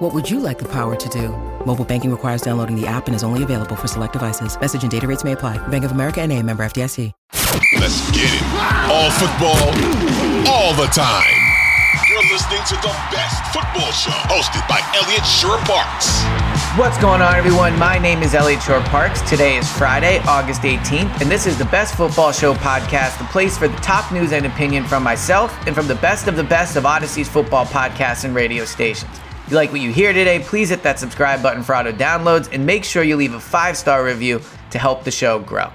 What would you like the power to do? Mobile banking requires downloading the app and is only available for select devices. Message and data rates may apply. Bank of America and a member FDIC. Let's get it. All football, all the time. You're listening to the best football show hosted by Eliot Shorr-Parks. What's going on, everyone? My name is Eliot Shorr-Parks. Today is Friday, August 18th, and this is the Best Football Show podcast, the place for the top news and opinion from myself and from the best of the best of Audacy's football podcasts and radio stations. If you like what you hear today, please hit that subscribe button for auto downloads and make sure you leave a five star review to help the show grow.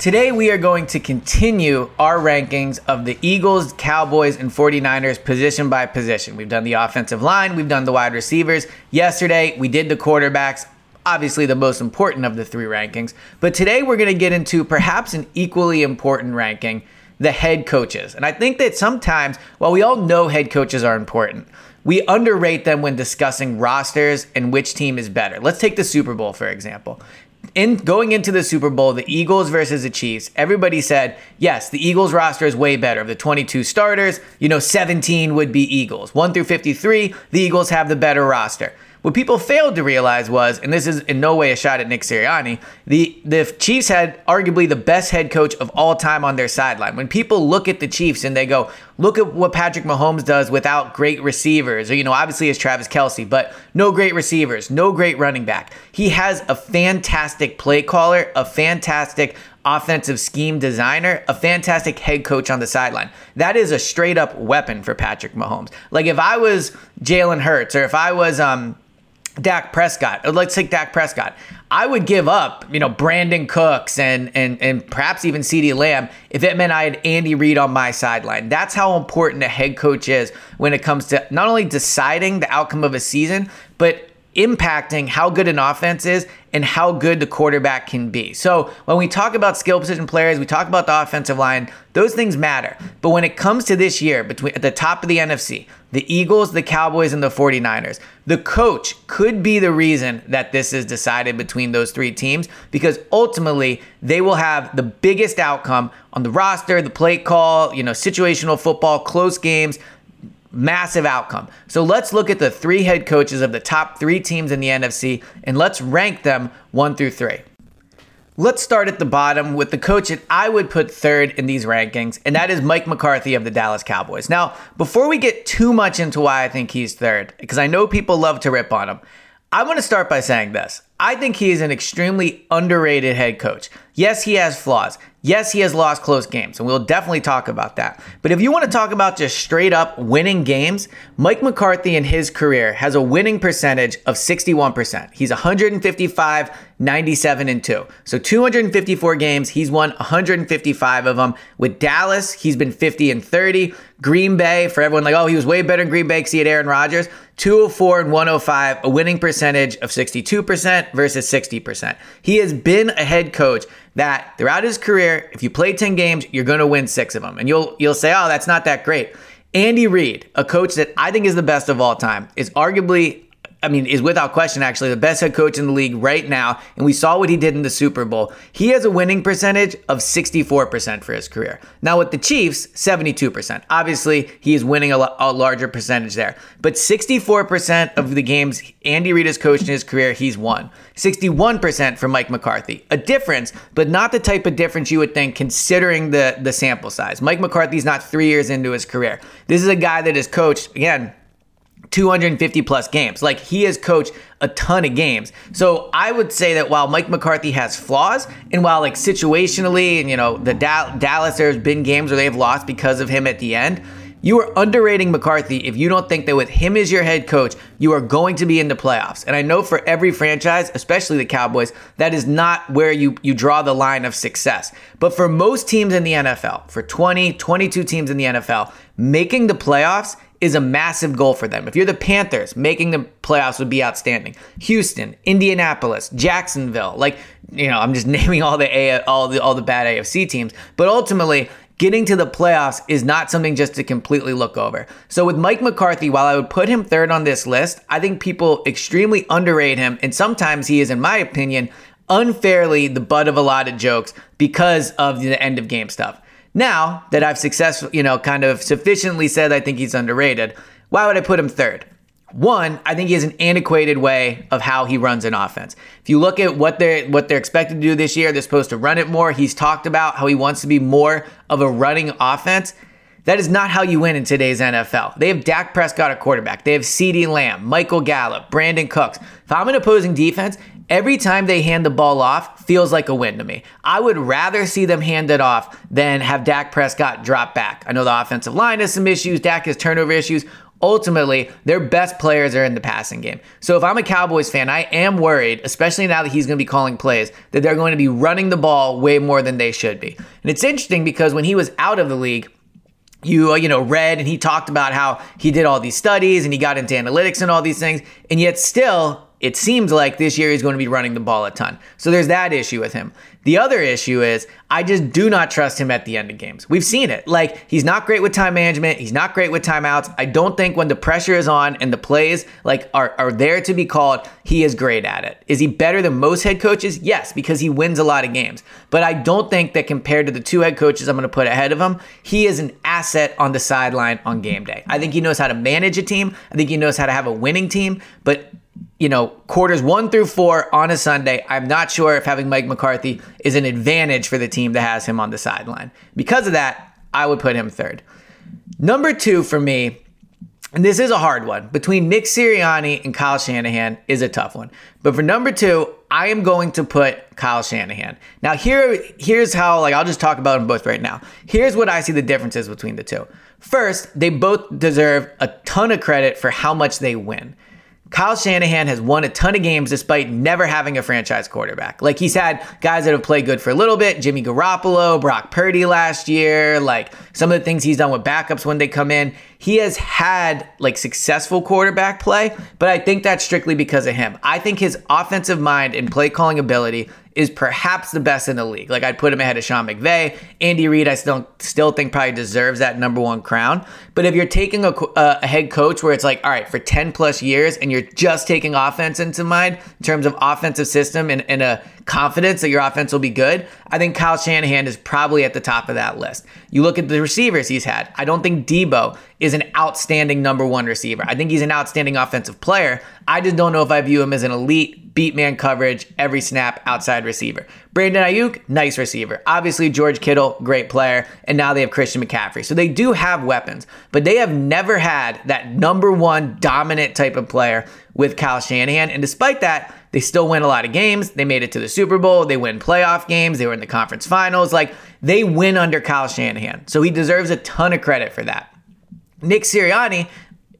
Today, we are going to continue our rankings of the Eagles, Cowboys, and 49ers position by position. We've done the offensive line, we've done the wide receivers. Yesterday, we did the quarterbacks, obviously the most important of the three rankings. But today, we're going to get into perhaps an equally important ranking the head coaches. And I think that sometimes, while we all know head coaches are important, we underrate them when discussing rosters and which team is better. Let's take the Super Bowl, for example in going into the Super Bowl, the Eagles versus the Chiefs, everybody said, yes, the Eagles roster is way better. Of the 22 starters, you know, 17 would be Eagles. 1 through 53, the Eagles have the better roster. What people failed to realize was, and this is in no way a shot at Nick Sirianni, the, the Chiefs had arguably the best head coach of all time on their sideline. When people look at the Chiefs and they go, look at what Patrick Mahomes does without great receivers, or, you know, obviously it's Travis Kelce, but no great receivers, no great running back. He has a fantastic play caller, a fantastic offensive scheme designer, a fantastic head coach on the sideline. That is a straight up weapon for Patrick Mahomes. Like if I was Jalen Hurts or if I was um Dak Prescott. Uh, let's take Dak Prescott. I would give up, you know, Brandin Cooks and and and perhaps even CeeDee Lamb if it meant I had Andy Reid on my sideline. That's how important a head coach is when it comes to not only deciding the outcome of a season, but impacting how good an offense is and how good the quarterback can be. So when we talk about skill position players, we talk about the offensive line, those things matter. But when it comes to this year, between at the top of the NFC, the Eagles, the Cowboys, and the 49ers, the coach could be the reason that this is decided between those three teams because ultimately they will have the biggest outcome on the roster, the play call, you know, situational football, close games massive outcome. So let's look at the three head coaches of the top three teams in the NFC and let's rank them one through three. Let's start at the bottom with the coach that I would put third in these rankings, and that is Mike McCarthy of the Dallas Cowboys. Now, before we get too much into why I think he's third, because I know people love to rip on him, I want to start by saying this. I think he is an extremely underrated head coach. Yes, he has flaws. Yes, he has lost close games, and we'll definitely talk about that. But if you want to talk about just straight up winning games, Mike McCarthy in his career has a winning percentage of 61%. He's 155, 97, and 2. So 254 games, he's won 155 of them. With Dallas, he's been 50 and 30. Green Bay, for everyone like, oh, he was way better in Green Bay because he had Aaron Rodgers. 204 and 105, a winning percentage of 62% versus 60%. He has been a head coach that throughout his career, if you play 10 games, you're going to win 6 of them. And you'll you'll say, "Oh, that's not that great." Andy Reid, a coach that I think is the best of all time, is arguably I mean, is without question actually the best head coach in the league right now. And we saw what he did in the Super Bowl. He has a winning percentage of 64% for his career. Now, with the Chiefs, 72%. Obviously, he is winning a, a larger percentage there. But 64% of the games Andy Reid has coached in his career, he's won. 61% for Mike McCarthy. A difference, but not the type of difference you would think considering the, the sample size. Mike McCarthy's not three years into his career. This is a guy that has coached, again, 250 plus games. Like he has coached a ton of games. So I would say that while Mike McCarthy has flaws, and while like situationally, and you know, the Dallas, there's been games where they've lost because of him at the end. You are underrating McCarthy if you don't think that with him as your head coach, you are going to be in the playoffs. And I know for every franchise, especially the Cowboys, that is not where you, you draw the line of success. But for most teams in the NFL, for 20, 22 teams in the NFL, making the playoffs is a massive goal for them. If you're the Panthers, making the playoffs would be outstanding. Houston, Indianapolis, Jacksonville, like you know, I'm just naming all the A- all the all the bad AFC teams, but ultimately getting to the playoffs is not something just to completely look over. So with Mike McCarthy, while I would put him third on this list, I think people extremely underrate him and sometimes he is in my opinion unfairly the butt of a lot of jokes because of the end of game stuff. Now that I've successfully, you know, kind of sufficiently said I think he's underrated, why would I put him third? One, I think he has an antiquated way of how he runs an offense. If you look at what they're what they're expected to do this year, they're supposed to run it more. He's talked about how he wants to be more of a running offense. That is not how you win in today's NFL. They have Dak Prescott at quarterback. They have CeeDee Lamb, Michael Gallup, Brandin Cooks. If I'm an opposing defense, every time they hand the ball off feels like a win to me. I would rather see them hand it off than have Dak Prescott drop back. I know the offensive line has some issues, Dak has turnover issues. Ultimately, their best players are in the passing game. So if I'm a Cowboys fan, I am worried, especially now that he's going to be calling plays, that they're going to be running the ball way more than they should be. And it's interesting because when he was out of the league, you uh, you know read and he talked about how he did all these studies and he got into analytics and all these things and yet still it seems like this year he's going to be running the ball a ton. So there's that issue with him. The other issue is I just do not trust him at the end of games. We've seen it. Like he's not great with time management. He's not great with timeouts. I don't think when the pressure is on and the plays like are, are there to be called, he is great at it. Is he better than most head coaches? Yes, because he wins a lot of games. But I don't think that compared to the two head coaches I'm going to put ahead of him, he is an asset on the sideline on game day. I think he knows how to manage a team. I think he knows how to have a winning team. But you know, quarters one through four on a Sunday, I'm not sure if having Mike McCarthy is an advantage for the team that has him on the sideline. Because of that, I would put him third. Number two for me, and this is a hard one, between Nick Sirianni and Kyle Shanahan is a tough one. But for number two, I am going to put Kyle Shanahan. Now here, here's how, like I'll just talk about them both right now. Here's what I see the differences between the two. First, they both deserve a ton of credit for how much they win. Kyle Shanahan has won a ton of games despite never having a franchise quarterback. Like he's had guys that have played good for a little bit, Jimmy Garoppolo, Brock Purdy last year, like some of the things he's done with backups when they come in. He has had like successful quarterback play, but I think that's strictly because of him. I think his offensive mind and play calling ability is perhaps the best in the league. Like I'd put him ahead of Sean McVay. Andy Reid, I still still think probably deserves that number one crown. But if you're taking a, uh, a, head coach where it's like, all right, for 10 plus years, and you're just taking offense into mind in terms of offensive system and, and a confidence that your offense will be good, I think Kyle Shanahan is probably at the top of that list. You look at the receivers he's had. I don't think Deebo is an outstanding number one receiver. I think he's an outstanding offensive player. I just don't know if I view him as an elite beat man coverage every snap outside receiver. Brandon Aiyuk, nice receiver. Obviously, George Kittle, great player. And now they have Christian McCaffrey. So they do have weapons, but they have never had that number one dominant type of player with Kyle Shanahan. And despite that, they still win a lot of games. They made it to the Super Bowl. They win playoff games. They were in the conference finals. Like they win under Kyle Shanahan. So he deserves a ton of credit for that. Nick Sirianni,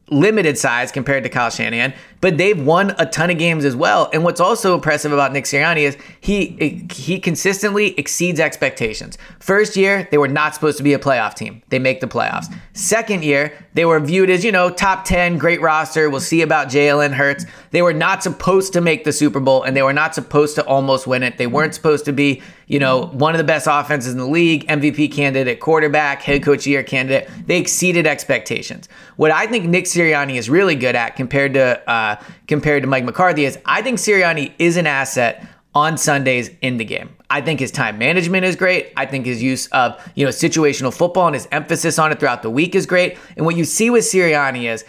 limited size compared to Kyle Shanahan, but they've won a ton of games as well. And what's also impressive about Nick Sirianni is he he consistently exceeds expectations. First year, they were not supposed to be a playoff team. They make the playoffs. Second year, they were viewed as, you know, top 10, great roster. We'll see about Jalen Hurts. They were not supposed to make the Super Bowl and they were not supposed to almost win it. They weren't supposed to be, you know, one of the best offenses in the league, MVP candidate, quarterback, head coach year candidate. They exceeded expectations. What I think Nick Sirianni is really good at compared to uh, compared to Mike McCarthy is I think Sirianni is an asset on Sundays in the game. I think his time management is great. I think his use of, you know, situational football and his emphasis on it throughout the week is great. And what you see with Sirianni is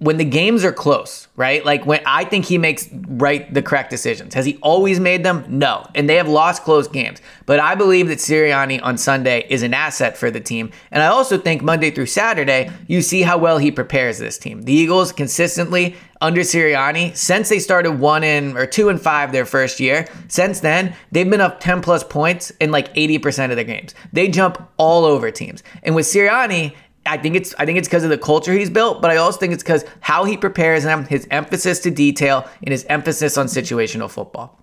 when the games are close, right? Like when I think he makes right the correct decisions. Has he always made them? No. And they have lost close games. But I believe that Sirianni on Sunday is an asset for the team. And I also think Monday through Saturday, you see how well he prepares this team. The Eagles consistently under Sirianni, since they started one in or two and five their first year, since then, they've been up 10 plus points in like 80% of their games. They jump all over teams. And with Sirianni, I think it's I think it's because of the culture he's built, but I also think it's because how he prepares them, his emphasis to detail, and his emphasis on situational football.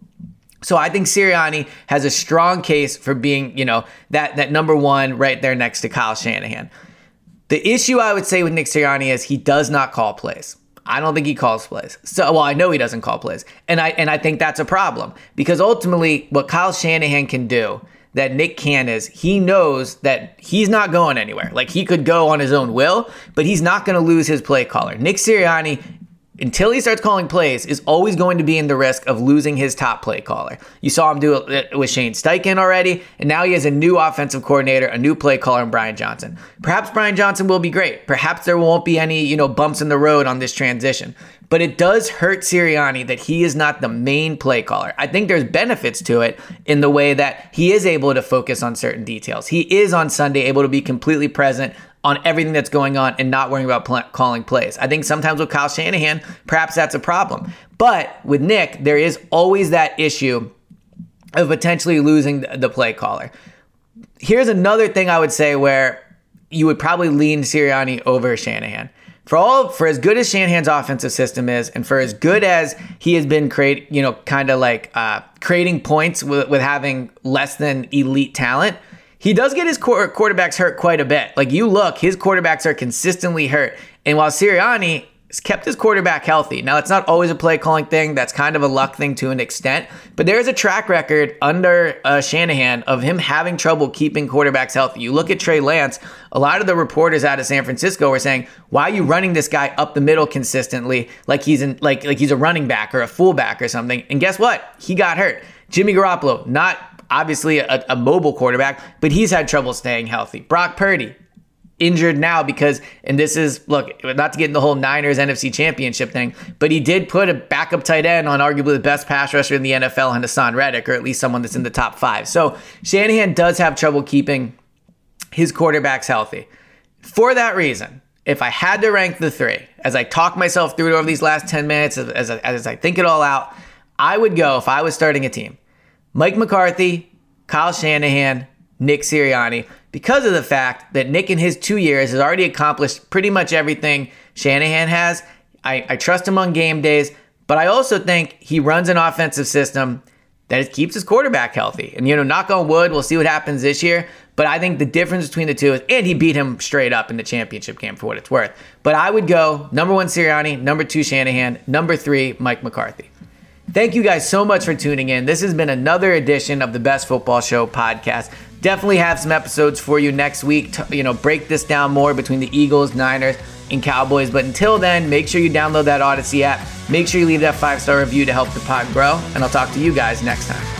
So I think Sirianni has a strong case for being, you know, that that number one right there next to Kyle Shanahan. The issue I would say with Nick Sirianni is he does not call plays. I don't think he calls plays. So, well, I know he doesn't call plays, and I and I think that's a problem because ultimately, what Kyle Shanahan can do that Nick can is he knows that he's not going anywhere. Like he could go on his own will, but he's not going to lose his play caller. Nick Sirianni until he starts calling plays, is always going to be in the risk of losing his top play caller. You saw him do it uh, with Shane Steichen already, and now he has a new offensive coordinator, a new play caller in Brian Johnson. Perhaps Brian Johnson will be great. Perhaps there won't be any, you know, bumps in the road on this transition. But it does hurt Sirianni that he is not the main play caller. I think there's benefits to it in the way that he is able to focus on certain details. He is on Sunday able to be completely present on everything that's going on and not worrying about pl- calling plays. I think sometimes with Kyle Shanahan, perhaps that's a problem. But with Nick, there is always that issue of potentially losing the play caller. Here's another thing I would say where you would probably lean Sirianni over Shanahan. For all for as good as Shanahan's offensive system is, and for as good as he has been create, you know, kind of like uh, creating points with, with having less than elite talent, he does get his quarterbacks hurt quite a bit. Like you look, his quarterbacks are consistently hurt. And while Sirianni has kept his quarterback healthy, now it's not always a play calling thing. That's kind of a luck thing to an extent. But there is a track record under uh, Shanahan of him having trouble keeping quarterbacks healthy. You look at Trey Lance. A lot of the reporters out of San Francisco were saying, "Why are you running this guy up the middle consistently, like he's in, like like he's a running back or a fullback or something?" And guess what? He got hurt. Jimmy Garoppolo, not obviously a, a mobile quarterback, but he's had trouble staying healthy. Brock Purdy, injured now because, and this is, look, not to get in the whole Niners NFC championship thing, but he did put a backup tight end on arguably the best pass rusher in the NFL and Haason Reddick, or at least someone that's in the top five. So Shanahan does have trouble keeping his quarterbacks healthy. For that reason, if I had to rank the three, as I talk myself through it over these last 10 minutes, as, as, as I think it all out, I would go, if I was starting a team, Mike McCarthy, Kyle Shanahan, Nick Sirianni, because of the fact that Nick in his two years has already accomplished pretty much everything Shanahan has. I, I trust him on game days, but I also think he runs an offensive system that keeps his quarterback healthy. And, you know, knock on wood, we'll see what happens this year. But I think the difference between the two is, and he beat him straight up in the championship game for what it's worth. But I would go number one, Sirianni, number two, Shanahan, number three, Mike McCarthy. Thank you guys so much for tuning in. This has been another edition of the Best Football Show podcast. Definitely have some episodes for you next week to, you know, break this down more between the Eagles, Niners, and Cowboys. But until then, make sure you download that Audacy app. Make sure you leave that five star review to help the pod grow. And I'll talk to you guys next time.